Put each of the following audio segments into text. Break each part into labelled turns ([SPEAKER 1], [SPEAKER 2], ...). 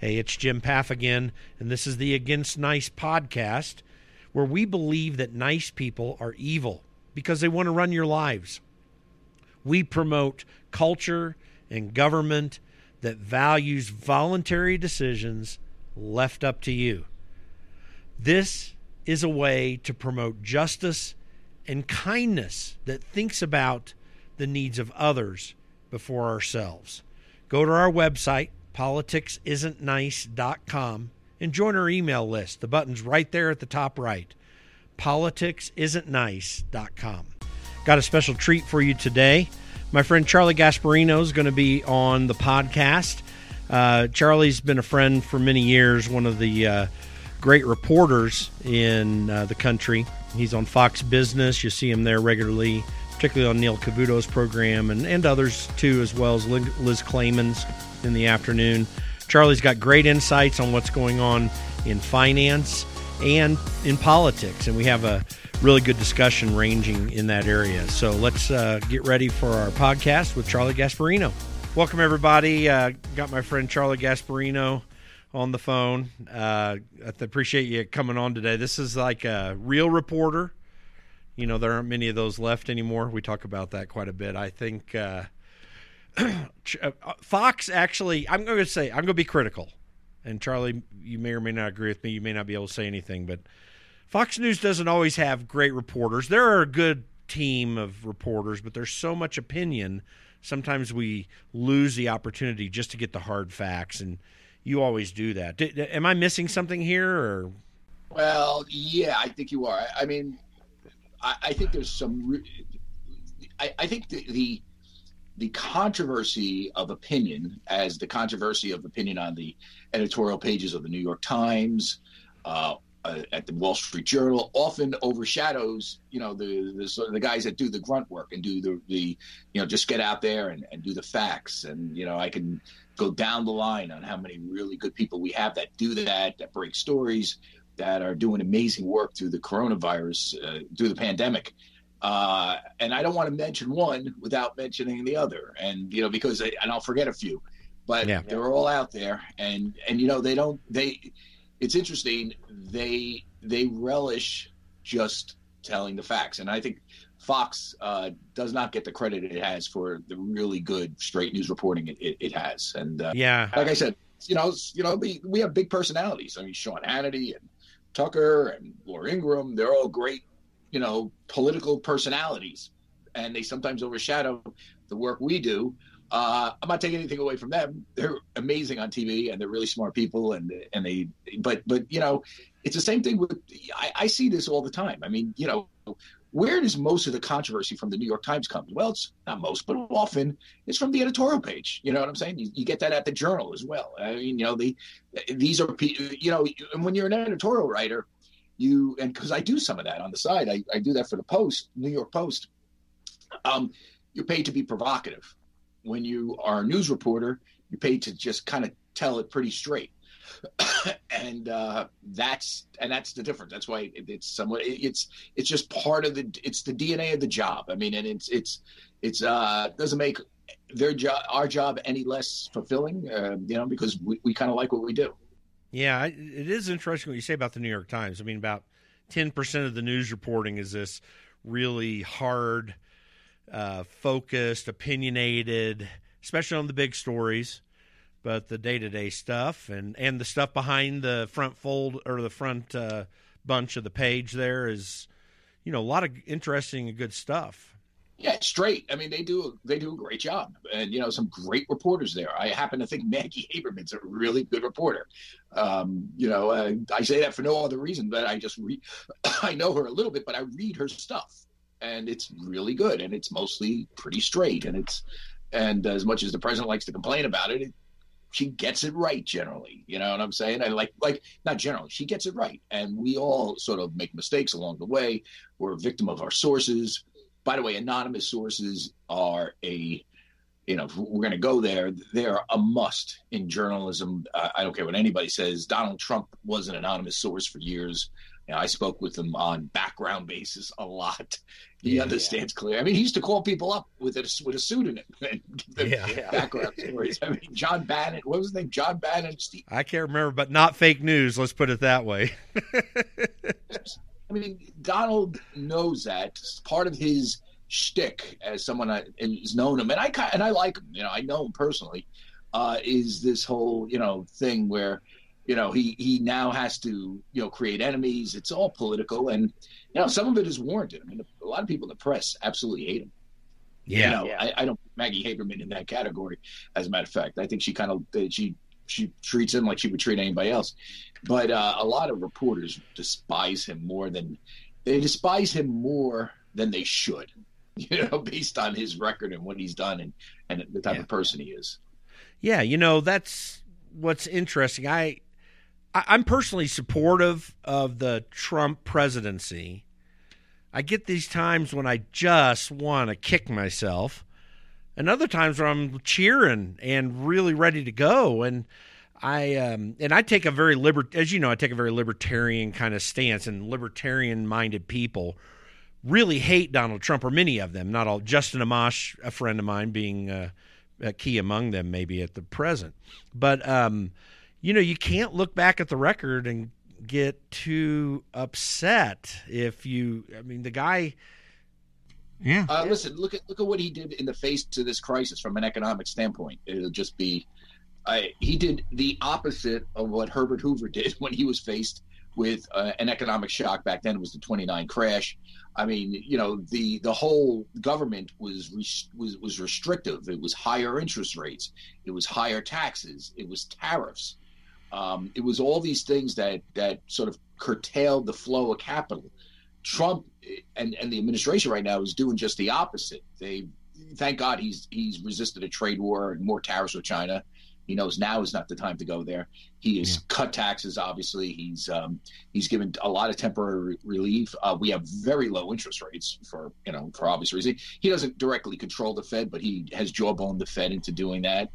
[SPEAKER 1] Hey, it's Jim Pfaff again, and this is the Against Nice podcast, where we believe that nice people are evil because they want to run your lives. We promote culture and government that values voluntary decisions left up to you. This is a way to promote justice and kindness that thinks about the needs of others before ourselves. Go to our website, politicsisn'tnice.com, and join our email list. The button's right there at the top right. politicsisn'tnice.com. Got a special treat for you today. My friend Charlie Gasparino is going to be on the podcast. Uh, Charlie's been a friend for many years, one of the uh, great reporters in uh, the country. He's on Fox Business. You see him there regularly, particularly on Neil Cavuto's program and, and others too, as well as Liz Claman's in the afternoon. Charlie's got great insights on what's going on in finance and in politics, and we have a really good discussion ranging in that area. So let's uh, get ready for our podcast with Charlie Gasparino. Welcome, everybody. Uh, got my friend Charlie Gasparino on the phone. Uh, I appreciate you coming on today. This is like a real reporter. You know, there aren't many of those left anymore. We talk about that quite a bit. I think uh, Uh, uh, Fox actually, I'm going to say, I'm going to be critical. And Charlie, you may or may not agree with me. You may not be able to say anything, but Fox News doesn't always have great reporters. There are a good team of reporters, but there's so much opinion sometimes we lose the opportunity just to get the hard facts, and you always do that. D- am I missing something here, or?
[SPEAKER 2] Well, yeah, I think you are. I mean, I, I think there's some. Re- I, I, think the, the the controversy of opinion, as the controversy of opinion on the editorial pages of the New York Times, uh, uh, at the Wall Street Journal often overshadows, you know, the the, the guys that do the grunt work and do the the, you know, just get out there and, and do the facts. And you know, I can go down the line on how many really good people we have that do that, that break stories, that are doing amazing work through the coronavirus, uh, through the pandemic. Uh, and I don't want to mention one without mentioning the other, and you know, because I, and I'll forget a few, but yeah. they're all out there, and and you know, they don't they it's interesting. They they relish just telling the facts, and I think Fox uh, does not get the credit it has for the really good straight news reporting it, it, it has. And uh,
[SPEAKER 1] yeah,
[SPEAKER 2] like I said, you know, you know, we, we have big personalities. I mean, Sean Hannity and Tucker and Laura Ingraham, they're all great, you know, political personalities, and they sometimes overshadow the work we do. Uh, I'm not taking anything away from them. They're amazing on TV and they're really smart people. And and they, but but you know, it's the same thing with. I, I see this all the time. I mean, you know, where does most of the controversy from the New York Times come? Well, it's not most, but often it's from the editorial page. You know what I'm saying? You, you get that at the Journal as well. I mean, you know, the these are people. you know, and when you're an editorial writer, you and because I do some of that on the side. I, I do that for the Post, New York Post. Um, you're paid to be provocative when you are a news reporter, you're paid to just kind of tell it pretty straight. and uh, that's and that's the difference. That's why it, it's somewhat it's it's just part of the it's the DNA of the job. I mean, and it's it's it's uh doesn't make their job our job any less fulfilling. Uh, you know, because we, we kind of like what we do.
[SPEAKER 1] Yeah, it is interesting what you say about the New York Times. I mean, about ten percent of the news reporting is this really hard uh, focused, opinionated, especially on the big stories, but the day to day stuff and, and the stuff behind the front fold or the front uh, bunch of the page there is, you know, a lot of interesting and good stuff.
[SPEAKER 2] Yeah, straight. I mean, they do they do a great job, and you know, some great reporters there. I happen to think Maggie Haberman's a really good reporter. Um, you know, uh, I say that for no other reason, but I just read. I know her a little bit, but I read her stuff, and it's really good and it's mostly pretty straight and it's and as much as the president likes to complain about it, it she gets it right generally you know what i'm saying and like like not generally she gets it right and we all sort of make mistakes along the way we're a victim of our sources by the way anonymous sources are a you know we're going to go there they're a must in journalism uh, i don't care what anybody says donald trump was an anonymous source for years You know, I spoke with him on background basis a lot. He yeah, understands yeah. clearly. I mean, he used to call people up with a with a pseudonym and give them yeah. background stories. I mean, John Bannon. What was his name? John Bannon. Steve.
[SPEAKER 1] I can't remember, but not fake news. Let's put it that way.
[SPEAKER 2] I mean, Donald knows that. It's part of his shtick as someone I, is known him, and I and I like him. You know, I know him personally. Uh, is this whole you know thing where you know he he now has to you know create enemies. It's all political, and you know some of it is warranted. I mean, a lot of people in the press absolutely hate him. Yeah, you know, yeah. I, I, don't Maggie Haberman in that category. As a matter of fact, I think she kind of she she treats him like she would treat anybody else. But uh, a lot of reporters despise him more than they despise him more than they should. You know, based on his record and what he's done and and the type yeah. of person he is.
[SPEAKER 1] Yeah, you know that's what's interesting. I, I I'm personally supportive of the Trump presidency. I get these times when I just want to kick myself, and other times where I'm cheering and really ready to go. And I um, and I take a very liber as you know I take a very libertarian kind of stance, and libertarian minded people really hate Donald Trump, or many of them, not all. Justin Amash, a friend of mine, being uh, a key among them, maybe at the present. But um, you know, you can't look back at the record and get too upset if you. I mean, the guy.
[SPEAKER 2] Yeah. Uh, listen, look at look at what he did in the face to this crisis from an economic standpoint. It'll just be I, he did the opposite of what Herbert Hoover did when he was faced with uh, an economic shock. Back then, it was the '29 crash. I mean, you know, the the whole government was was was restrictive. It was higher interest rates. It was higher taxes. It was tariffs. Um, it was all these things that that sort of curtailed the flow of capital. Trump and and the administration right now is doing just the opposite. They thank God he's he's resisted a trade war and more tariffs with China. He knows now is not the time to go there. He has yeah. cut taxes. Obviously, he's um, he's given a lot of temporary relief. Uh, we have very low interest rates for you know for obvious reasons. He doesn't directly control the Fed, but he has jawboned the Fed into doing that.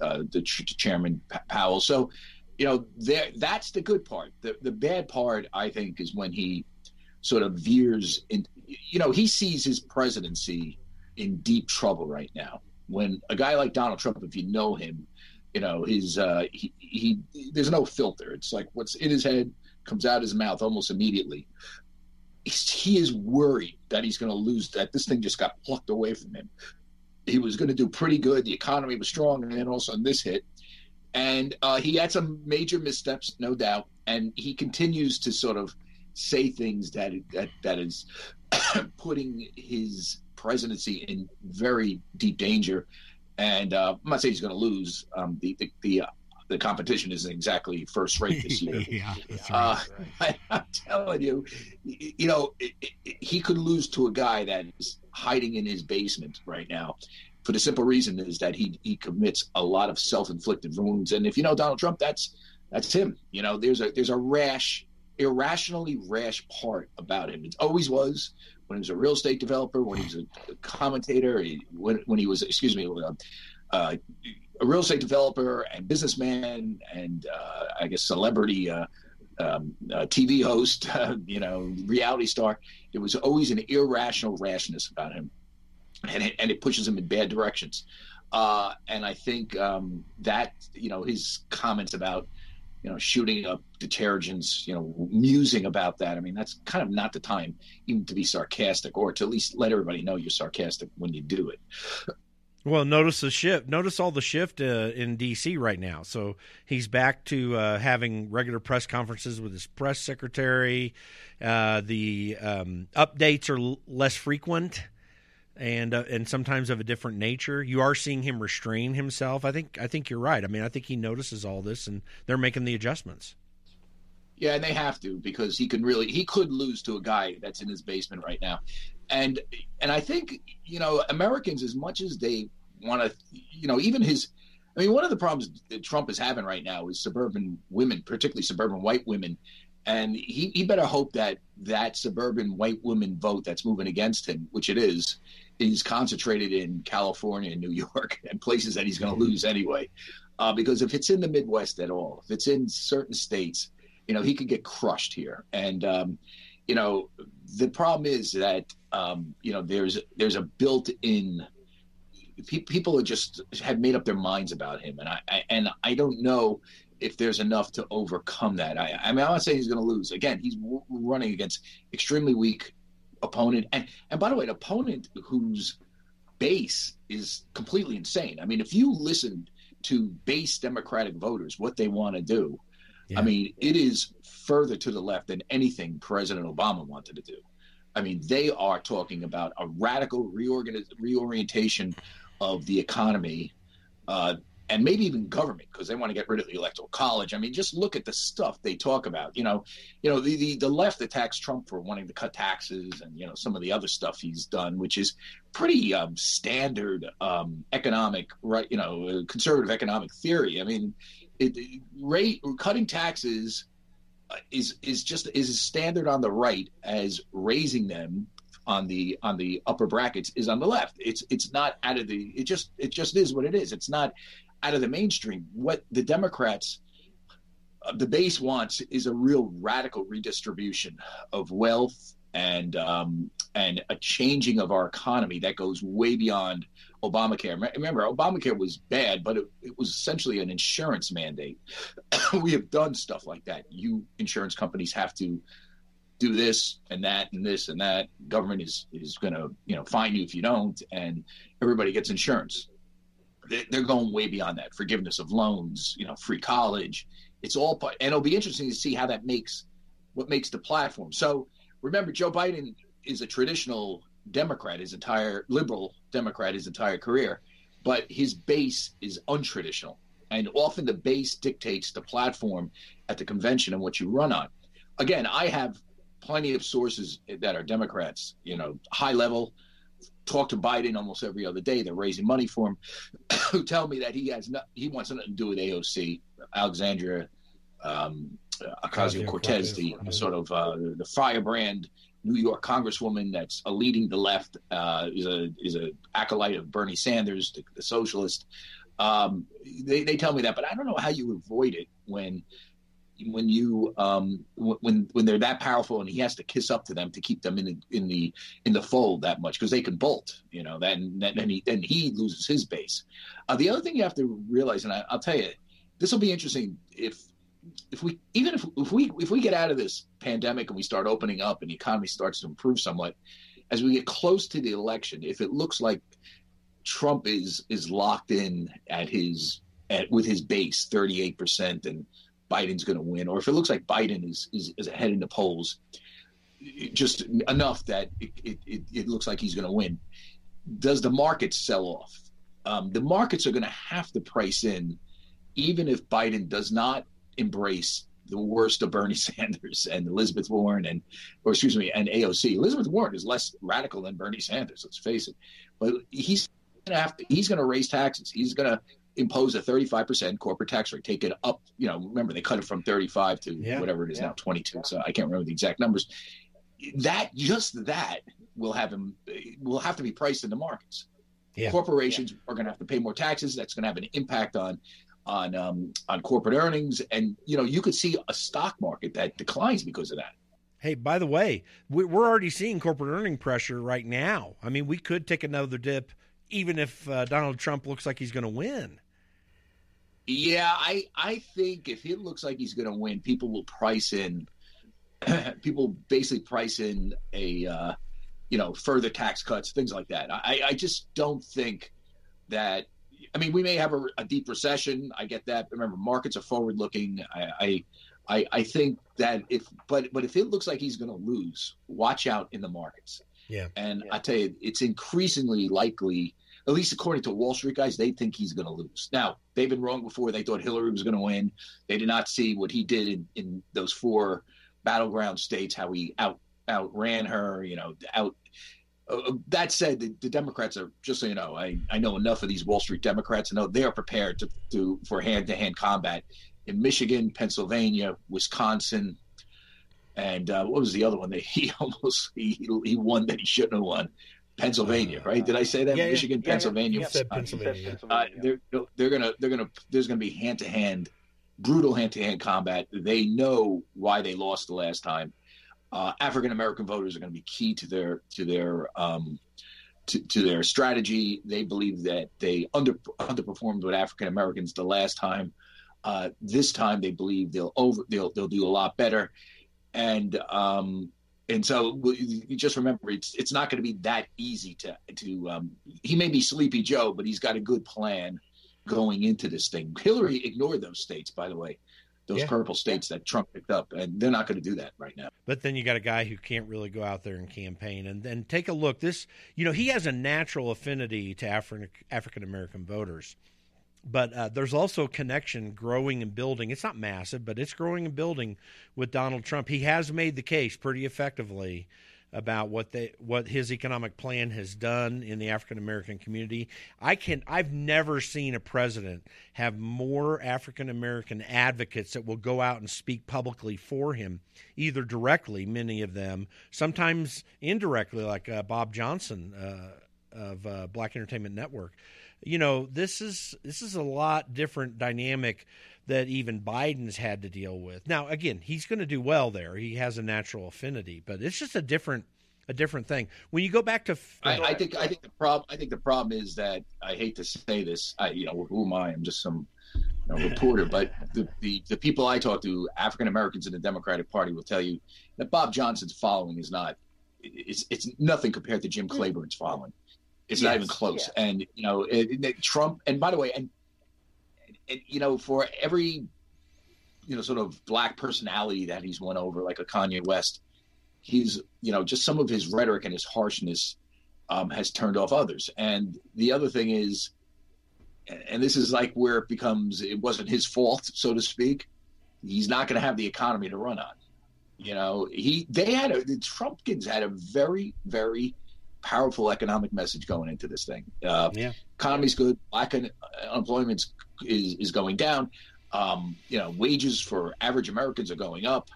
[SPEAKER 2] Uh, the ch- chairman P- Powell. So, you know, there that's the good part. The the bad part, I think, is when he sort of veers in. You know, he sees his presidency in deep trouble right now. When a guy like Donald Trump, if you know him, you know his uh he, he there's no filter. It's like what's in his head comes out his mouth almost immediately. He's, he is worried that he's going to lose that this thing just got plucked away from him. He was going to do pretty good. The economy was strong and then also in this hit. And uh, he had some major missteps no doubt. And he continues to sort of say things that that, that is putting his presidency in very deep danger and uh, I'm not saying he's going to lose. Um, the the the, uh, the, competition isn't exactly first rate this year.
[SPEAKER 1] yeah,
[SPEAKER 2] uh, I, am telling you, you know, it, it, he could lose to a guy that is hiding in his basement right now. For the simple reason is that he he commits a lot of self inflicted wounds, and if you know Donald Trump, that's that's him. You know, there's a there's a rash, irrationally rash part about him. It always was when he was a real estate developer, when he was a, commentator, he, when, when he was, excuse me, uh, uh, a real estate developer and businessman and uh, I guess celebrity uh, um, uh, TV host, you know, reality star. There was always an irrational rashness about him, and it, and it pushes him in bad directions. Uh, and I think um, that you know his comments about you know, shooting up detergents, you know, musing about that. I mean, that's kind of not the time even to be sarcastic or to at least let everybody know you're sarcastic when you do it.
[SPEAKER 1] Well, notice the shift. Notice all the shift uh, in D.C. right now. So he's back to uh, having regular press conferences with his press secretary. Uh, the um, updates are l- less frequent and uh, and sometimes of a different nature. You are seeing him restrain himself. I think I think you're right. I mean, I think he notices all this, and they're making the adjustments.
[SPEAKER 2] Yeah, and they have to because he can really he could lose to a guy that's in his basement right now, and and I think you know Americans as much as they want to, you know, even his. I mean, one of the problems that Trump is having right now is suburban women, particularly suburban white women, and he, he better hope that that suburban white woman vote that's moving against him, which it is, is concentrated in California and New York and places that he's going to mm-hmm. lose anyway. Uh, because if it's in the Midwest at all, if it's in certain states, you know, he could get crushed here. And um, you know, the problem is that um, you know there's there's a built-in people are just have made up their minds about him, and I, I and I don't know if there's enough to overcome that. I, I mean, I'm not saying he's going to lose. Again, he's w- running against extremely weak opponent, and and by the way, an opponent whose base is completely insane. I mean, if you listen to base Democratic voters, what they want to do, yeah. I mean, it is further to the left than anything President Obama wanted to do. I mean, they are talking about a radical reorientation of the economy uh, and maybe even government because they want to get rid of the electoral college. I mean, just look at the stuff they talk about. You know, you know the, the, the left attacks Trump for wanting to cut taxes and you know some of the other stuff he's done, which is pretty um, standard um, economic right. You know, conservative economic theory. I mean, it, rate cutting taxes uh, is is just is standard on the right as raising them on the on the upper brackets is on the left. It's it's not out of the it just it just is what it is. It's not out of the mainstream. What the Democrats uh, the base wants is a real radical redistribution of wealth and um, and a changing of our economy that goes way beyond Obamacare. Remember, Obamacare was bad, but it, it was essentially an insurance mandate. we have done stuff like that. You insurance companies have to do this and that and this and that. Government is is going to you know fine you if you don't, and everybody gets insurance. They're going way beyond that. Forgiveness of loans, you know, free college. It's all part, and it'll be interesting to see how that makes what makes the platform. So remember, Joe Biden is a traditional Democrat, his entire liberal Democrat, his entire career, but his base is untraditional. And often the base dictates the platform at the convention and what you run on. Again, I have plenty of sources that are Democrats, you know, high level, talk to Biden almost every other day. They're raising money for him, who tell me that he has not, he wants nothing to do with AOC, Alexandria um, Ocasio Cortez, the, the, sort of uh, the firebrand New York congresswoman that's uh, leading the left uh, is a is a acolyte of Bernie Sanders, the, the socialist. Um, they, they tell me that, but I don't know how you avoid it when when you um, when when they're that powerful and he has to kiss up to them to keep them in the in the in the fold that much because they can bolt, you know. Then then he then he loses his base. Uh, the other thing you have to realize, and I, I'll tell you, this will be interesting if if we even if, if we if we get out of this pandemic and we start opening up and the economy starts to improve somewhat as we get close to the election if it looks like trump is is locked in at his at with his base 38% and biden's going to win or if it looks like biden is is, is ahead in the polls just enough that it, it, it looks like he's going to win does the market sell off um, the markets are going to have to price in even if biden does not embrace the worst of Bernie Sanders and Elizabeth Warren and, or excuse me, and AOC. Elizabeth Warren is less radical than Bernie Sanders. Let's face it. But he's gonna have to. He's going to raise taxes. He's going to impose a 35% corporate tax rate. Take it up. You know, remember they cut it from 35 to yeah, whatever it is yeah. now, 22. So I can't remember the exact numbers. That just that will have him. Will have to be priced in the markets. Yeah. Corporations are going to have to pay more taxes. That's going to have an impact on on um, on corporate earnings, and you know you could see a stock market that declines because of that.
[SPEAKER 1] Hey, by the way, we're already seeing corporate earning pressure right now. I mean, we could take another dip, even if uh, Donald Trump looks like he's going to win.
[SPEAKER 2] Yeah, I I think if it looks like he's going to win, people will price in. people basically price in a uh, you know further tax cuts, things like that. I I just don't think that I mean, we may have a, a deep recession. I get that. Remember, markets are forward looking. I, I, I think that if, but, but if it looks like he's going to lose, watch out in the markets.
[SPEAKER 1] Yeah.
[SPEAKER 2] And
[SPEAKER 1] yeah.
[SPEAKER 2] I tell you, it's increasingly likely, at least according to Wall Street guys, they think he's going to lose. Now, they've been wrong before. They thought Hillary was going to win. They did not see what he did in, in those four battleground states, how he out outran her, you know, out uh, that said, the, the, Democrats are just so you know. I, I know enough of these Wall Street Democrats to know they are prepared to, to for hand to hand combat in Michigan, Pennsylvania, Wisconsin, and uh, what was the other one that he almost he, he won that he shouldn't have won. Pennsylvania, right? Did I say that?
[SPEAKER 1] Yeah,
[SPEAKER 2] Michigan,
[SPEAKER 1] yeah,
[SPEAKER 2] Pennsylvania.
[SPEAKER 1] Yeah, said Pennsylvania.
[SPEAKER 2] Uh, they're they're gonna they're gonna there's gonna be hand to hand brutal hand-to-hand combat. They know why they lost the last time. Uh, African American voters are going to be key to their to their um, to, to, their strategy. They believe that they under underperformed with African Americans the last time. Uh, this time, they believe they'll over they'll they'll do a lot better, and um, and so you just remember it's it's not going to be that easy to to um, he may be sleepy joe but he's got a good plan going into this thing. Hillary ignored those states by the way those yeah. purple states that trump picked up and they're not going to do that right now.
[SPEAKER 1] But then you got a guy who can't really go out there and campaign. And then take a look this you know he has a natural affinity to african african american voters but uh, there's also a connection growing and building. It's not massive, but it's growing and building with Donald Trump. He has made the case pretty effectively about what they what his economic plan has done in the African American community. I can I've never seen a president have more African American advocates that will go out and speak publicly for him, either directly, many of them, sometimes indirectly, like uh, Bob Johnson uh, of uh, Black Entertainment Network you know this is this is a lot different dynamic that even Biden's had to deal with. Now, again, he's going to do well there. He has a natural affinity, but it's just a different a different thing. When you go back to,
[SPEAKER 2] I, I think I think the problem I think the problem is that I hate to say this. I you know who am I? I'm just some you know, reporter, but the, the the people I talk to, African Americans in the Democratic Party, will tell you that Bob Johnson's following is not it's it's nothing compared to Jim Clyburn's following. It's yes, not even close. Yeah. And you know, it, it, Trump. And by the way, and, and you know, for every you know sort of black personality that he's won over, like a Kanye West, he's you know just some of his rhetoric and his harshness um, has turned off others. And the other thing is, and this is like where it becomes it wasn't his fault, so to speak. He's not going to have the economy to run on. You know, he they had a the Trumpkins had a very very powerful economic message going into this thing. Uh, yeah. Economy's good. Black unemployment is, is going down. Um, you know, wages for average Americans are going up.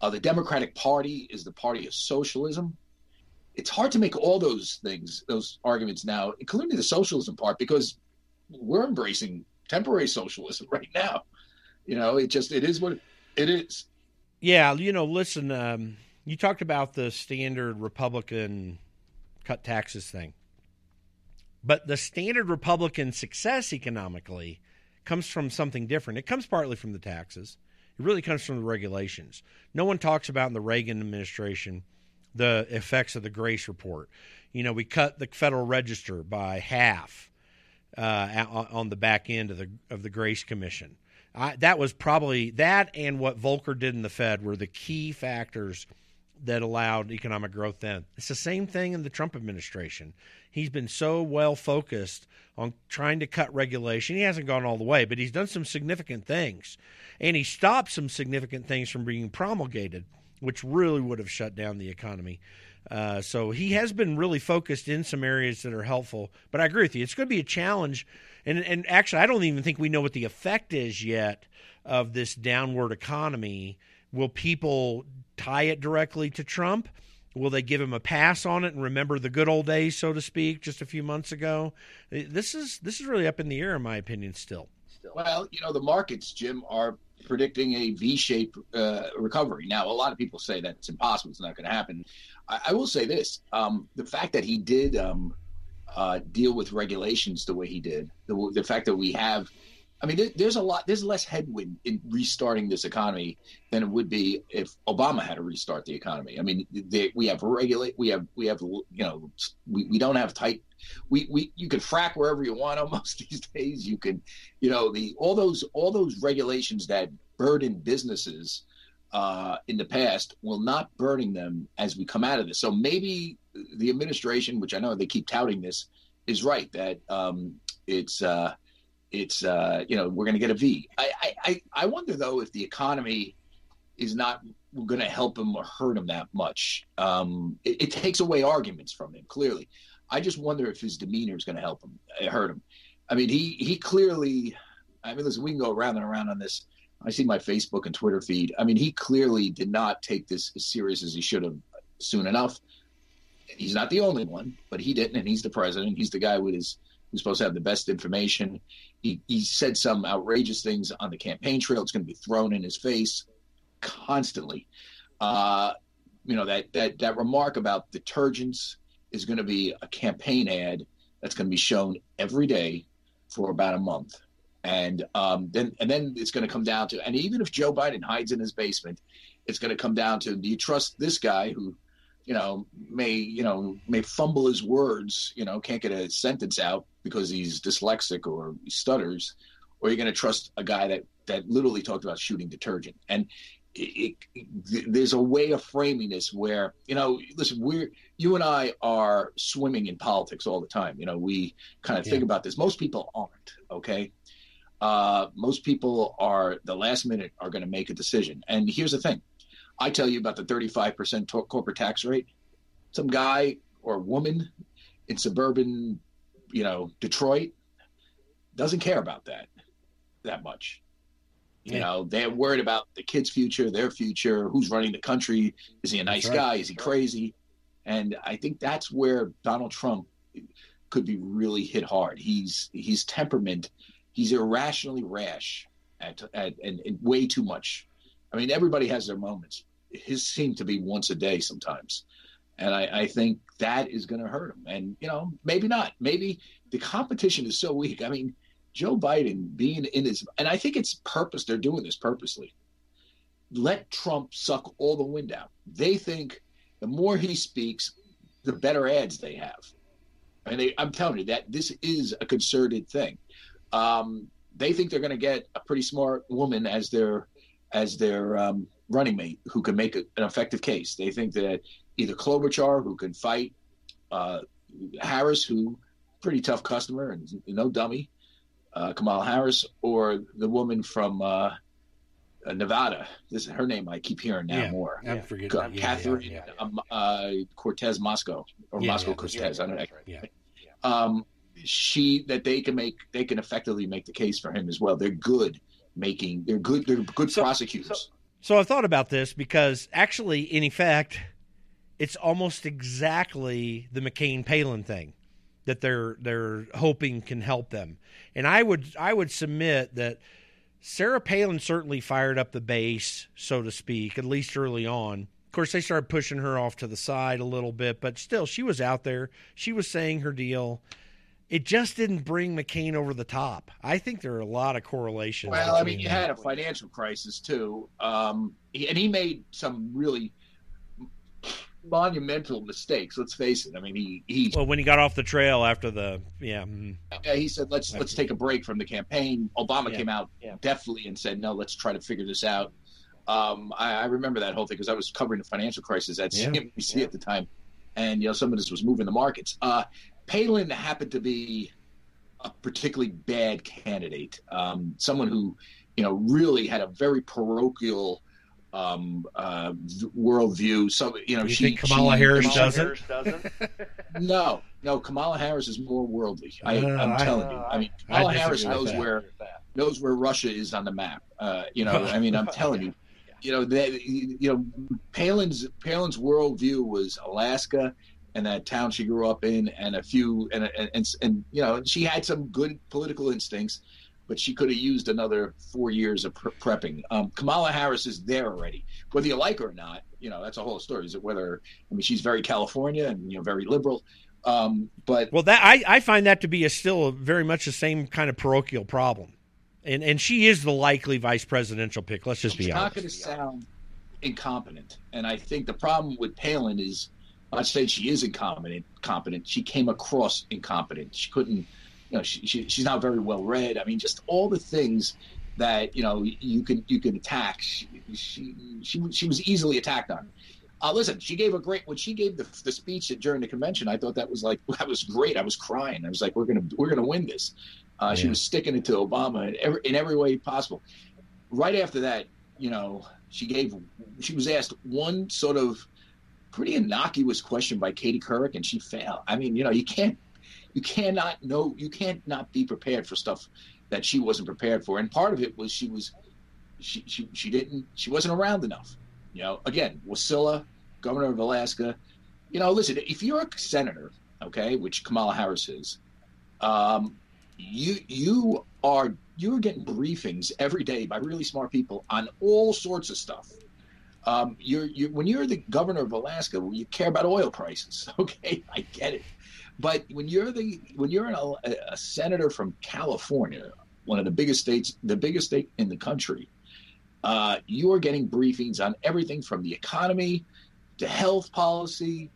[SPEAKER 2] Uh, the Democratic Party is the party of socialism. It's hard to make all those things, those arguments now, including the socialism part, because we're embracing temporary socialism right now. You know, it just it is what it is.
[SPEAKER 1] Yeah, you know, listen, um, you talked about the standard Republican cut taxes thing. But the standard Republican success economically comes from something different. It comes partly from the taxes. It really comes from the regulations. No one talks about in the Reagan administration the effects of the Grace report. You know, we cut the Federal Register by half uh, on the back end of the of the Grace Commission. I, that was probably that and what Volcker did in the Fed were the key factors that allowed economic growth then. It's the same thing in the Trump administration. He's been so well focused on trying to cut regulation. He hasn't gone all the way, but he's done some significant things. And he stopped some significant things from being promulgated, which really would have shut down the economy. Uh, so he has been really focused in some areas that are helpful. But I agree with you. It's going to be a challenge. And, and actually, I don't even think we know what the effect is yet of this downward economy. Will people tie it directly to Trump? Will they give him a pass on it and remember the good old days, so to speak, just a few months ago? This is this is really up in the air, in my opinion. Still.
[SPEAKER 2] Well, you know, the markets, Jim, are predicting a V-shaped uh, recovery. Now, a lot of people say that it's impossible; it's not going to happen. I, I, will say this: um, the fact that he did um, uh, deal with regulations the way he did, the, the fact that we have I mean, there's a lot, there's less headwind in restarting this economy than it would be if Obama had to restart the economy. I mean, they, we have regulate, we have, we have, you know, we, we don't have tight, we, we, you can frack wherever you want almost these days. You can, you know, the, all those, all those regulations that burden businesses uh, in the past will not burden them as we come out of this. So maybe the administration, which I know they keep touting this, is right that um, it's, uh, it's uh, you know we're going to get a V. I, I I wonder though if the economy is not going to help him or hurt him that much. Um, it, it, takes away arguments from him clearly. I just wonder if his demeanor is going to help him, uh, hurt him. I mean, he he clearly. I mean, listen, we can go around and around on this. I see my Facebook and Twitter feed. I mean, he clearly did not take this as serious as he should have soon enough. He's not the only one, but he didn't, and he's the president. He's the guy with his who's supposed to have the best information. He, he said some outrageous things on the campaign trail. It's going to be thrown in his face constantly. Uh, you know that that that remark about detergents is going to be a campaign ad that's going to be shown every day for about a month, and um, then and then it's going to come down to and even if Joe Biden hides in his basement, it's going to come down to do you trust this guy who you know may you know may fumble his words you know can't get a sentence out because he's dyslexic or he stutters or you're going to trust a guy that that literally talked about shooting detergent. And it, it, there's a way of framing this where you know listen we're you and i are swimming in politics all the time. You know we kind of yeah. think about this. Most people aren't okay? Uh, most people are the last minute are going to make a decision. And here's the thing. I tell you about the 35% to- corporate tax rate. Some guy or woman in suburban you know detroit doesn't care about that that much you yeah. know, they're worried about the kids' future, their future, who's running the country. Is he a nice right. guy? Is he crazy? And I think that's where Donald Trump could be really hit hard. He's he's temperament. He's irrationally rash at, at and, and way too much. I mean, everybody has their moments. His seem to be once a day sometimes. And I, I think that is going to hurt him. And, you know, maybe not. Maybe the competition is so weak. I mean, Joe Biden being in his, and I think it's purpose, they're doing this purposely. Let Trump suck all the wind out. They think the more he speaks, the better ads they have. And they, I'm telling you that this is a concerted thing. Um, they think they're going to get a pretty smart woman as their as their um, running mate who can make a, an effective case. They think that either Klobuchar, who can fight, uh, Harris, who pretty tough customer and no dummy, uh, Kamala Harris or the woman from uh, uh, Nevada. This is her name. I keep hearing now
[SPEAKER 3] yeah,
[SPEAKER 2] more.
[SPEAKER 3] I'm forgetting. Uh,
[SPEAKER 2] Catherine
[SPEAKER 3] yeah,
[SPEAKER 2] yeah, um, uh, Cortez Moscow or Moscow Cortez. I don't know.
[SPEAKER 3] Yeah.
[SPEAKER 2] Um, she that they can make they can effectively make the case for him as well. They're good making. They're good. They're good so, prosecutors.
[SPEAKER 1] So, so I've thought about this because actually, in effect, it's almost exactly the McCain Palin thing that they're they're hoping can help them. And I would I would submit that Sarah Palin certainly fired up the base, so to speak, at least early on. Of course, they started pushing her off to the side a little bit, but still, she was out there. She was saying her deal. It just didn't bring McCain over the top. I think there are a lot of correlations.
[SPEAKER 2] Well, I mean, you had a financial crisis too, um, and he made some really monumental mistakes. Let's face it. I mean, he he.
[SPEAKER 1] Well, when he got off the trail after the yeah.
[SPEAKER 2] Mm. Yeah, he said let's let's take a break from the campaign. Obama yeah. came out yeah. definitely and said no, let's try to figure this out. Um, I, I, remember that whole thing because I was covering the financial crisis at yeah. CNBC at the time, and you know some of this was moving the markets. Uh, Palin happened to be a particularly bad candidate, um, someone who you know really had a very parochial um, uh, worldview. So you know,
[SPEAKER 1] you
[SPEAKER 2] she
[SPEAKER 1] Kamala
[SPEAKER 2] she,
[SPEAKER 1] Harris
[SPEAKER 2] Kamala
[SPEAKER 1] doesn't.
[SPEAKER 2] Harris doesn't? no, no. Kamala Harris is more worldly. I, am telling you. I mean, Kamala I Harris knows where knows where Russia is on the map. Uh, you know, I mean, I'm telling you. You know that you know Palin's Palin's worldview was Alaska and that town she grew up in, and a few and and and, and you know she had some good political instincts but she could have used another four years of pre- prepping. Um, Kamala Harris is there already, whether you like her or not. You know, that's a whole story. Is it whether I mean she's very California and you know very liberal, um, but
[SPEAKER 1] well, that I, I find that to be a still very much the same kind of parochial problem, and and she is the likely vice presidential pick. Let's just be
[SPEAKER 2] honest. Not going to sound incompetent, and I think the problem with Palin is. I'd say she is incompetent. Competent. She came across incompetent. She couldn't you know, she, she, she's not very well read. I mean, just all the things that you know you can you can attack. She she she, she was easily attacked on. Uh, listen, she gave a great when she gave the, the speech during the convention. I thought that was like that was great. I was crying. I was like, we're gonna we're gonna win this. Uh, yeah. She was sticking it to Obama in every, in every way possible. Right after that, you know, she gave she was asked one sort of pretty innocuous question by Katie Couric, and she failed. I mean, you know, you can't you cannot know you can't not be prepared for stuff that she wasn't prepared for. And part of it was she was she she, she didn't she wasn't around enough. You know, again, Wasilla, governor of Alaska. You know, listen, if you're a senator, okay, which Kamala Harris is, Um, you you are you are getting briefings every day by really smart people on all sorts of stuff. Um, you're, you're when you're the governor of Alaska, you care about oil prices. Okay, I get it. But when you're the when you're a, a senator from California, one of the biggest states, the biggest state in the country, uh, you are getting briefings on everything from the economy to health policy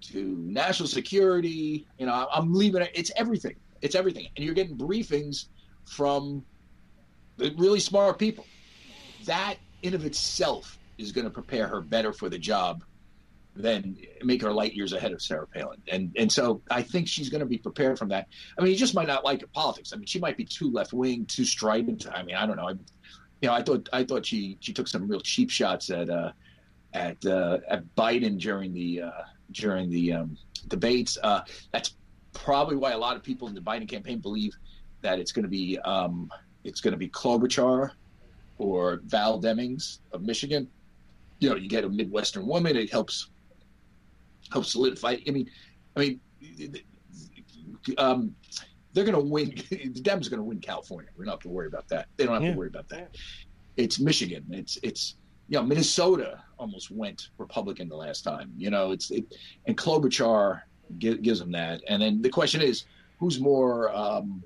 [SPEAKER 2] to national security. You know, I'm leaving it. It's everything. It's everything, and you're getting briefings from really smart people. That in of itself is going to prepare her better for the job than make her light years ahead of Sarah Palin. And and so I think she's going to be prepared from that. I mean, you just might not like her politics. I mean, she might be too left wing, too strident. I mean, I don't know. I, you know, I thought I thought she she took some real cheap shots at uh, at uh, at Biden during the uh, during the um, debates. Uh, that's probably why a lot of people in the Biden campaign believe that it's going to be um, it's going to be Klobuchar or Val Demings of Michigan. You know, you get a Midwestern woman; it helps helps solidify. I mean, I mean, um, they're going to win. The Dems are going to win California. We don't have to worry about that. They don't have yeah. to worry about that. It's Michigan. It's it's you know Minnesota almost went Republican the last time. You know, it's it, and Klobuchar gives them that. And then the question is, who's more um,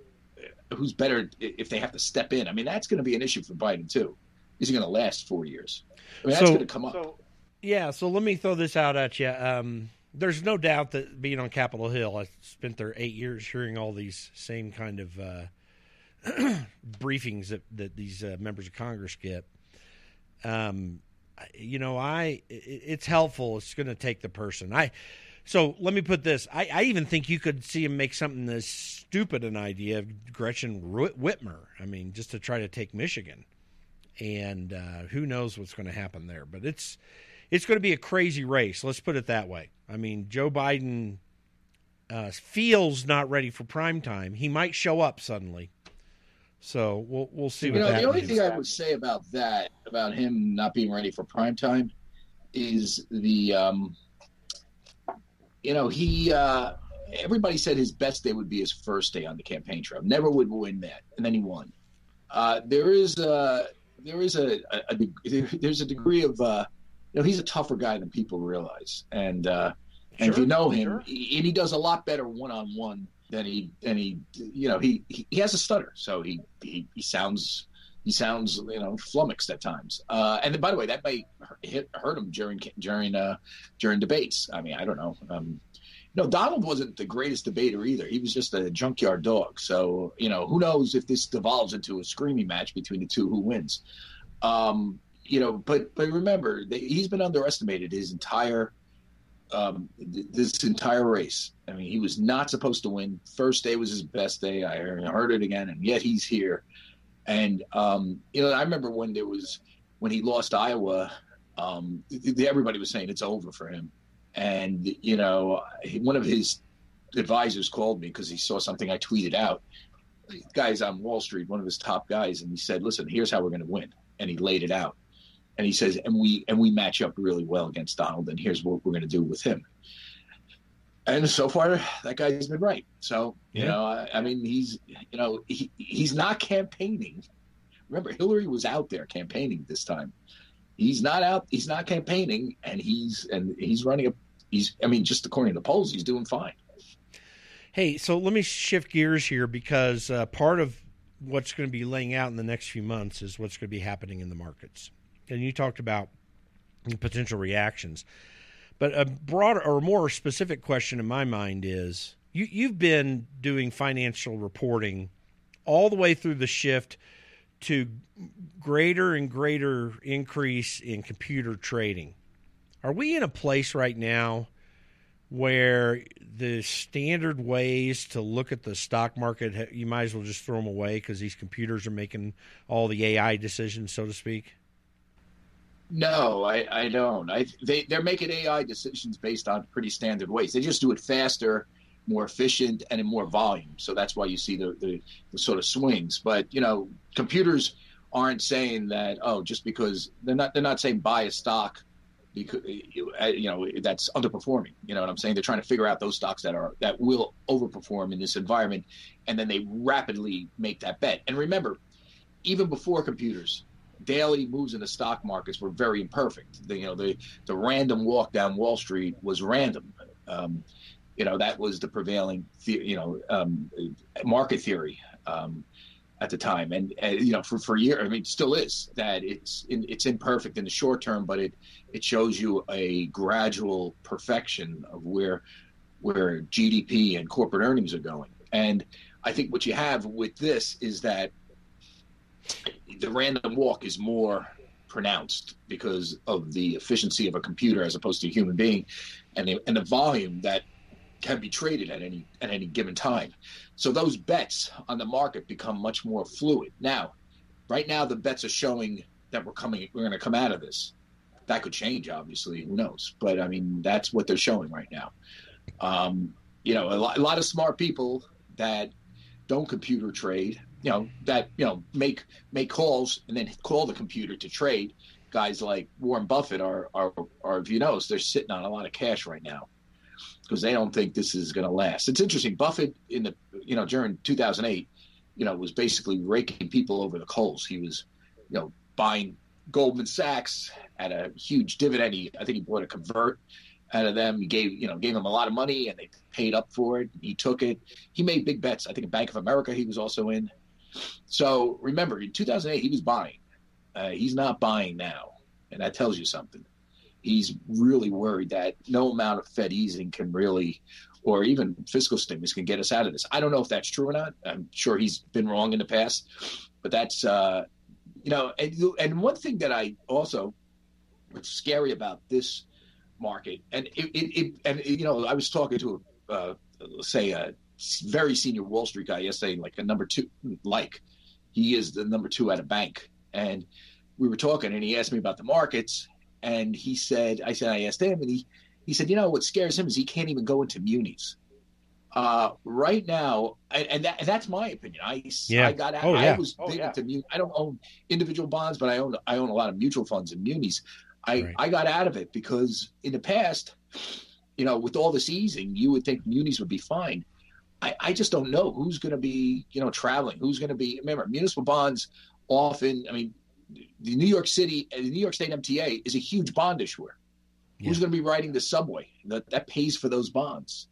[SPEAKER 2] who's better if they have to step in? I mean, that's going to be an issue for Biden too. Is he going to last four years? I mean, that's so, going to come up.
[SPEAKER 1] So, yeah. So let me throw this out at you. Um, there's no doubt that being on Capitol Hill, I spent there eight years hearing all these same kind of uh, briefings that, that these uh, members of Congress get. Um, you know, I it, it's helpful. It's going to take the person. I so let me put this. I, I even think you could see him make something as stupid an idea of Gretchen Whitmer. I mean, just to try to take Michigan, and uh, who knows what's going to happen there. But it's it's going to be a crazy race. Let's put it that way. I mean, Joe Biden uh, feels not ready for prime time. He might show up suddenly. So we'll we'll see.
[SPEAKER 2] You know, the only thing I would say about that, about him not being ready for prime time, is the um, you know, he uh, everybody said his best day would be his first day on the campaign trail. Never would win that, and then he won. Uh, there is a there is a, a, a, there's a degree of uh, you know he's a tougher guy than people realize, and uh, and if you know him, sure. he, and he does a lot better one on one than he than he you know he, he, he has a stutter, so he he, he sounds he sounds you know flummoxed at times. Uh, and then, by the way, that may hit, hurt him during during uh, during debates. I mean, I don't know. Um, no, Donald wasn't the greatest debater either. He was just a junkyard dog. So you know, who knows if this devolves into a screaming match between the two, who wins? Um, you know, but but remember, he's been underestimated his entire um, this entire race. I mean, he was not supposed to win. First day was his best day. I heard it again, and yet he's here. And um, you know, I remember when there was when he lost Iowa, um, everybody was saying it's over for him. And you know, one of his advisors called me because he saw something I tweeted out. Guy's on Wall Street, one of his top guys, and he said, "Listen, here's how we're going to win." And he laid it out. And he says, "And we and we match up really well against Donald, and here's what we're going to do with him." and so far that guy's been right. So you know, I, I, mean, he's you know he he's not campaigning. Remember, Hillary was out there campaigning this time. He's not out. He's not campaigning, and he's and he's running a. He's I mean, just according to the polls, he's doing fine.
[SPEAKER 1] Hey, so let me shift gears here because uh, part of what's going to be laying out in the next few months is what's going to be happening in the markets, and you talked about potential reactions. But a broader or more specific question in my mind is you, you've been doing financial reporting all the way through the shift to greater and greater increase in computer trading. Are we in a place right now where the standard ways to look at the stock market, you might as well just throw them away because these computers are making all the AI decisions, so to speak?
[SPEAKER 2] No, I, I don't. I they they're making AI decisions based on pretty standard ways. They just do it faster, more efficient, and in more volume. So that's why you see the, the, the sort of swings. But you know, computers aren't saying that oh, just because they're not they're not saying buy a stock because uh, you know that's underperforming. You know what I'm saying? They're trying to figure out those stocks that are that will overperform in this environment, and then they rapidly make that bet. And remember, even before computers, daily moves in the stock markets were very imperfect. The, you know, the the random walk down Wall Street was random. Um, you know, that was the prevailing, the, you know, um, market theory. Um, at the time, and, and you know for for years, I mean, still is that it's in, it's imperfect in the short term, but it it shows you a gradual perfection of where where GDP and corporate earnings are going. And I think what you have with this is that the random walk is more pronounced because of the efficiency of a computer as opposed to a human being, and the, and the volume that can be traded at any at any given time. So those bets on the market become much more fluid. Now, right now the bets are showing that we're coming we're going to come out of this. That could change, obviously. Who knows? But I mean, that's what they're showing right now. Um, you know, a lot, a lot of smart people that don't computer trade, you know, that you know make make calls and then call the computer to trade. Guys like Warren Buffett are are, are if you notice, they're sitting on a lot of cash right now because they don't think this is going to last. It's interesting. Buffett in the you know during 2008, you know, was basically raking people over the coals. He was, you know, buying Goldman Sachs at a huge dividend. He, I think he bought a convert out of them. He gave you know gave them a lot of money and they paid up for it. He took it. He made big bets. I think Bank of America he was also in. So remember, in 2008 he was buying. Uh, he's not buying now, and that tells you something he's really worried that no amount of Fed easing can really, or even fiscal stimulus can get us out of this. I don't know if that's true or not. I'm sure he's been wrong in the past, but that's uh, you know, and and one thing that I also what's scary about this market, and it, it, it and it, you know, I was talking to a uh, say a very senior Wall Street guy yesterday, like a number two, like he is the number two at a bank, and we were talking, and he asked me about the markets, and he said, I said, I asked him, and he, he said, you know, what scares him is he can't even go into munis. Uh, right now, and, and, that, and, that's my opinion. I, yeah. I got out. Oh, yeah. I was oh, yeah. into I don't own individual bonds, but I own I own a lot of mutual funds and munis. I right. I got out of it because in the past, you know, with all this easing, you would think munis would be fine. I, I just don't know who's going to be, you know, traveling. Who's going to be? Remember, municipal bonds often. I mean, the New York City, and the New York State MTA is a huge bond issuer. Yeah. Who's going to be riding the subway? That that pays for those bonds.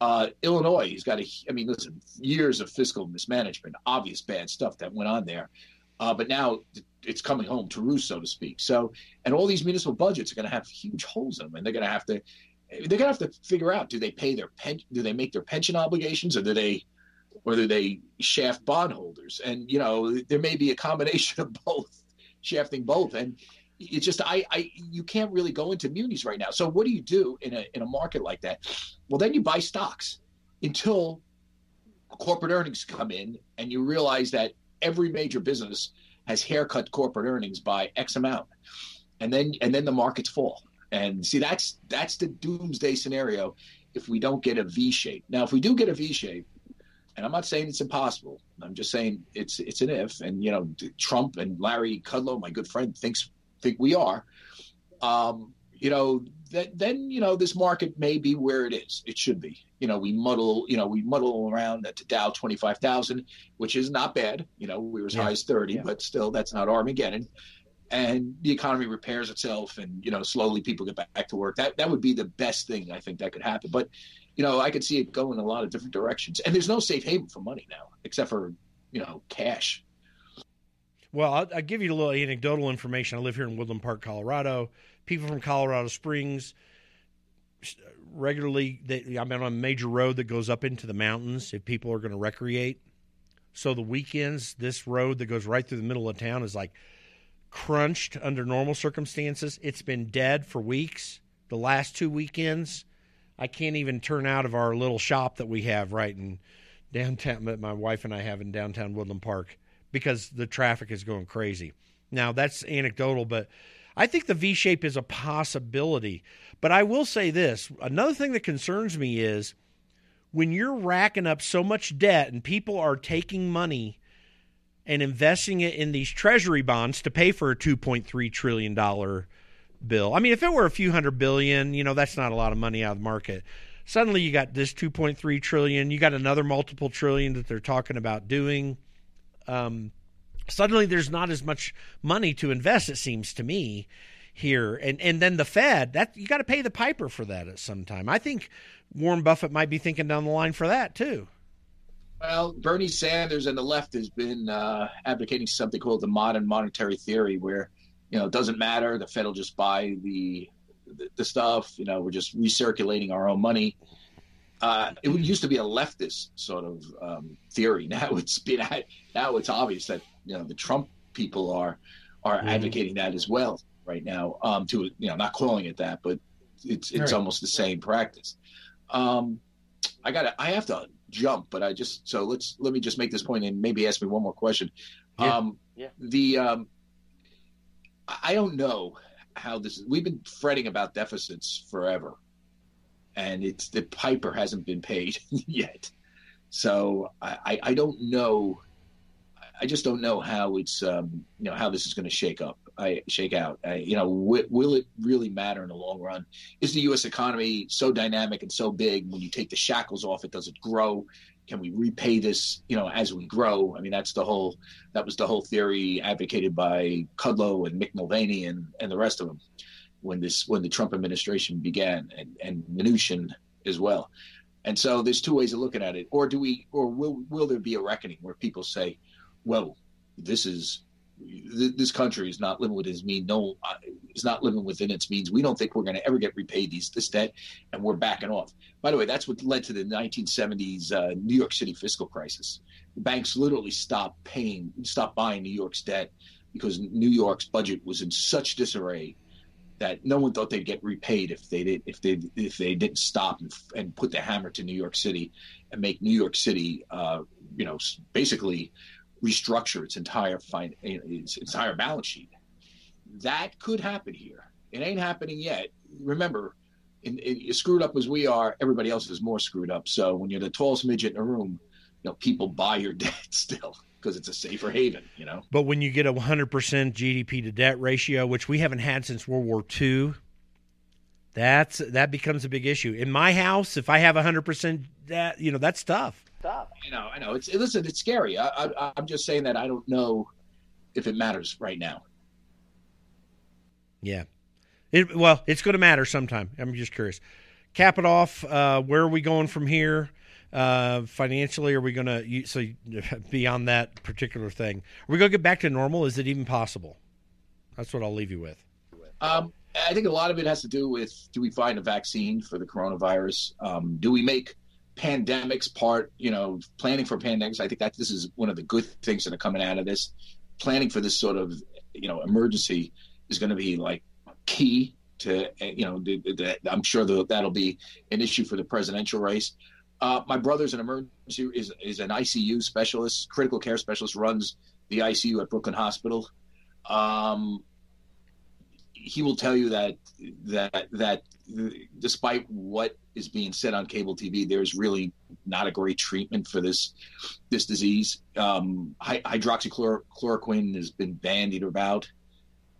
[SPEAKER 2] Uh, Illinois, he's got a. I mean, listen, years of fiscal mismanagement, obvious bad stuff that went on there, uh, but now it's coming home to roost, so to speak. So, and all these municipal budgets are going to have huge holes in them, and they're going to have to. They're to have to figure out: do they pay their pen? Do they make their pension obligations, or do they whether they shaft bondholders. And, you know, there may be a combination of both, shafting both. And it's just, I, I, you can't really go into munis right now. So what do you do in a, in a market like that? Well, then you buy stocks until corporate earnings come in and you realize that every major business has haircut corporate earnings by X amount. And then, and then the markets fall. And see, that's, that's the doomsday scenario if we don't get a V shape. Now, if we do get a V shape, and I'm not saying it's impossible. I'm just saying it's it's an if. And you know, Trump and Larry Kudlow, my good friend, thinks think we are. Um, you know, that, then you know this market may be where it is. It should be. You know, we muddle. You know, we muddle around at the Dow twenty five thousand, which is not bad. You know, we were as yeah. high as thirty, yeah. but still, that's not Armageddon. And the economy repairs itself, and you know, slowly people get back to work. That that would be the best thing I think that could happen. But you know, I could see it go in a lot of different directions. And there's no safe haven for money now, except for, you know, cash.
[SPEAKER 1] Well, I'll, I'll, give you a little anecdotal information. I live here in Woodland Park, Colorado. People from Colorado Springs regularly, they, I'm on a major road that goes up into the mountains if people are going to recreate. So the weekends, this road that goes right through the middle of town is like crunched under normal circumstances. It's been dead for weeks. The last two weekends, I can't even turn out of our little shop that we have right in downtown that my wife and I have in downtown Woodland Park because the traffic is going crazy. Now that's anecdotal, but I think the V shape is a possibility. But I will say this another thing that concerns me is when you're racking up so much debt and people are taking money and investing it in these treasury bonds to pay for a $2.3 trillion bill. I mean, if it were a few hundred billion, you know, that's not a lot of money out of the market. Suddenly, you got this 2.3 trillion. You got another multiple trillion that they're talking about doing. Um, suddenly, there's not as much money to invest. It seems to me here, and and then the Fed that you got to pay the piper for that at some time. I think Warren Buffett might be thinking down the line for that too.
[SPEAKER 2] Well, Bernie Sanders and the left has been uh, advocating something called the modern monetary theory, where you know it doesn't matter. The Fed will just buy the the, the stuff. You know, we're just recirculating our own money. Uh, it used to be a leftist sort of um, theory. Now it's been now it's obvious that you know the Trump people are are mm-hmm. advocating that as well right now. Um, to you know, not calling it that, but it's it's right. almost the same practice. Um, I got I have to jump, but I just so let's let me just make this point and maybe ask me one more question. Yeah. Um, yeah. The um, I don't know how this. We've been fretting about deficits forever, and it's the piper hasn't been paid yet. So I, I don't know. I just don't know how it's um, you know how this is going to shake up. I shake out. I, you know, w- will it really matter in the long run? Is the U.S. economy so dynamic and so big? When you take the shackles off, it does it grow? Can we repay this? You know, as we grow. I mean, that's the whole. That was the whole theory advocated by Kudlow and Mick Mulvaney and and the rest of them when this when the Trump administration began, and and Mnuchin as well. And so there's two ways of looking at it. Or do we? Or will will there be a reckoning where people say, "Well, this is this country is not living within its means. No, uh, is not living within its means. We don't think we're going to ever get repaid these this debt, and we're backing off. By the way, that's what led to the 1970s uh, New York City fiscal crisis. The banks literally stopped paying, stopped buying New York's debt because New York's budget was in such disarray that no one thought they'd get repaid if they did if they if they didn't stop and, and put the hammer to New York City and make New York City, uh, you know, basically restructure its entire its entire balance sheet. That could happen here. It ain't happening yet. Remember, in, in, screwed up as we are, everybody else is more screwed up. So when you're the tallest midget in the room, you know people buy your debt still because it's a safer haven. You know.
[SPEAKER 1] But when you get a 100% GDP to debt ratio, which we haven't had since World War II, that's that becomes a big issue. In my house, if I have 100% debt, you know that's tough
[SPEAKER 2] stuff. I know, I know. It's listen, it's scary. I, I, I'm just saying that I don't know if it matters right now.
[SPEAKER 1] Yeah. It, well, it's going to matter sometime. I'm just curious. Cap it off. Uh, where are we going from here? Uh, financially, are we going to so beyond that particular thing? Are we going to get back to normal? Is it even possible? That's what I'll leave you with.
[SPEAKER 2] Um, I think a lot of it has to do with: do we find a vaccine for the coronavirus? Um, do we make pandemics part, you know, planning for pandemics. I think that this is one of the good things that are coming out of this. Planning for this sort of, you know, emergency is going to be like key to, you know, the, the, I'm sure the, that'll be an issue for the presidential race. Uh, my brother's an emergency is is an ICU specialist, critical care specialist, runs the ICU at Brooklyn Hospital. Um, he will tell you that that that despite what is being said on cable TV, there's really not a great treatment for this this disease. Um, hydroxychloroquine has been bandied about.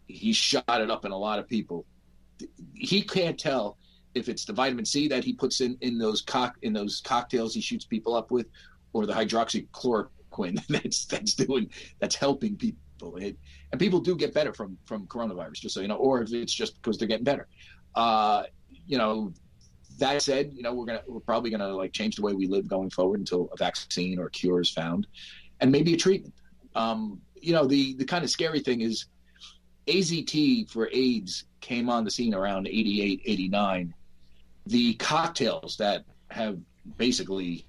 [SPEAKER 2] He shot it up in a lot of people. He can't tell if it's the vitamin C that he puts in in those cock in those cocktails he shoots people up with, or the hydroxychloroquine that's that's doing that's helping people. It, and people do get better from from coronavirus, just so you know, or if it's just because they're getting better. Uh, you know, that said, you know, we're gonna we're probably gonna like change the way we live going forward until a vaccine or cure is found, and maybe a treatment. Um, you know, the the kind of scary thing is AZT for AIDS came on the scene around 88, 89. The cocktails that have basically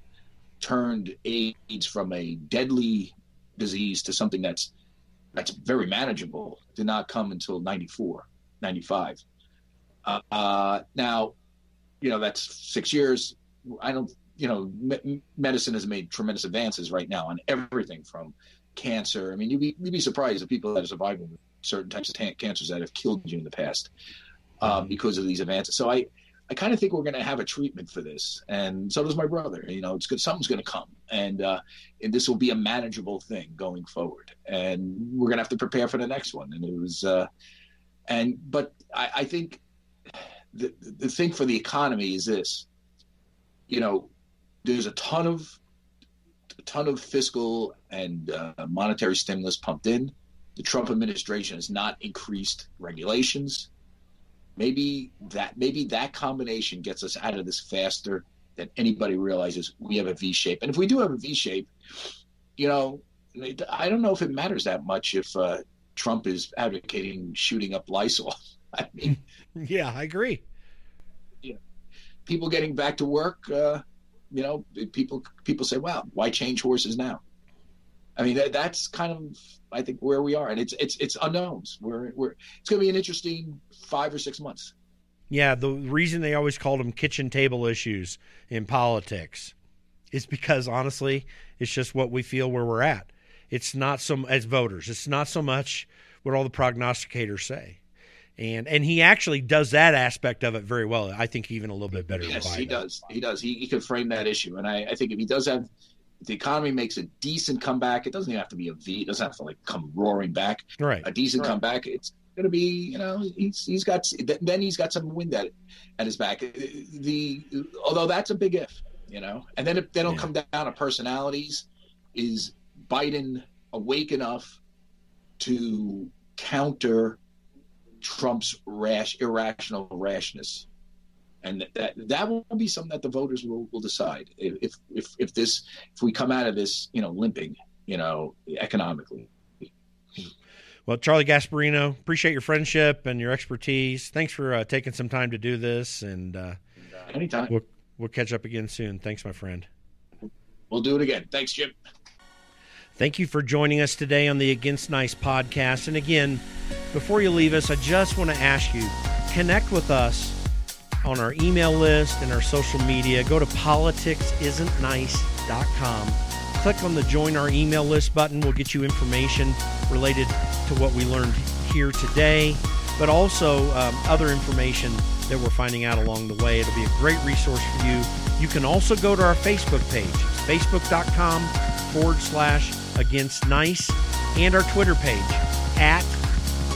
[SPEAKER 2] turned AIDS from a deadly disease to something that's that's very manageable did not come until 94, 95. Uh, now, you know, that's six years. I don't, you know, me- medicine has made tremendous advances right now on everything from cancer. I mean, you'd be, you'd be surprised at people that are surviving certain types of t- cancers that have killed you in the past uh, mm-hmm. because of these advances. So I, I kind of think we're going to have a treatment for this, and so does my brother. You know, it's good. Something's going to come, and uh, and this will be a manageable thing going forward. And we're going to have to prepare for the next one. And it was, uh, And but I, I think the the thing for the economy is this. You know, there's a ton of a ton of fiscal and uh, monetary stimulus pumped in. The Trump administration has not increased regulations. Maybe that maybe that combination gets us out of this faster than anybody realizes. We have a V shape, and if we do have a V shape, you know, I don't know if it matters that much if uh, Trump is advocating shooting up Lysol. I mean,
[SPEAKER 1] yeah, I agree.
[SPEAKER 2] Yeah, people getting back to work. Uh, you know, people people say, "Wow, why change horses now?" I mean, that, that's kind of I think where we are, and it's it's it's unknowns. We're we're it's going to be an interesting five or six months.
[SPEAKER 1] Yeah, the reason they always called them kitchen table issues in politics is because honestly, it's just what we feel where we're at. It's not some as voters. It's not so much what all the prognosticators say and and he actually does that aspect of it very well. I think even a little bit better.
[SPEAKER 2] Yes, he does. He does. He, he can frame that issue, and I, I think if he does have, if the economy makes a decent comeback, it doesn't even have to be a V. It doesn't have to like come roaring back.
[SPEAKER 1] Right.
[SPEAKER 2] A decent
[SPEAKER 1] right.
[SPEAKER 2] comeback. It's going to be, you know, he's he's got then he's got some wind at at his back. The although that's a big if, you know, and then it, then it'll yeah. come down to personalities. Is Biden awake enough to counter? Trump's rash, irrational rashness, and that that will be something that the voters will, will decide if if if this if we come out of this you know limping you know economically.
[SPEAKER 1] Well, Charlie Gasparino, appreciate your friendship and your expertise. Thanks for uh, taking some time to do this, and uh,
[SPEAKER 2] anytime
[SPEAKER 1] we'll we'll catch up again soon. Thanks, my friend.
[SPEAKER 2] We'll do it again. Thanks, Jim.
[SPEAKER 1] Thank you for joining us today on the Against Nice podcast. And again, before you leave us, I just want to ask you connect with us on our email list and our social media. Go to politicsisn'tnice.com. Click on the join our email list button. We'll get you information related to what we learned here today, but also um, other information that we're finding out along the way. It'll be a great resource for you. You can also go to our Facebook page, facebook.com forward slash against nice and our Twitter page at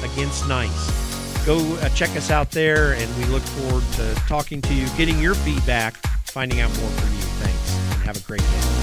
[SPEAKER 1] against nice. Go uh, check us out there, and we look forward to talking to you, getting your feedback, finding out more from you. Thanks, and have a great day.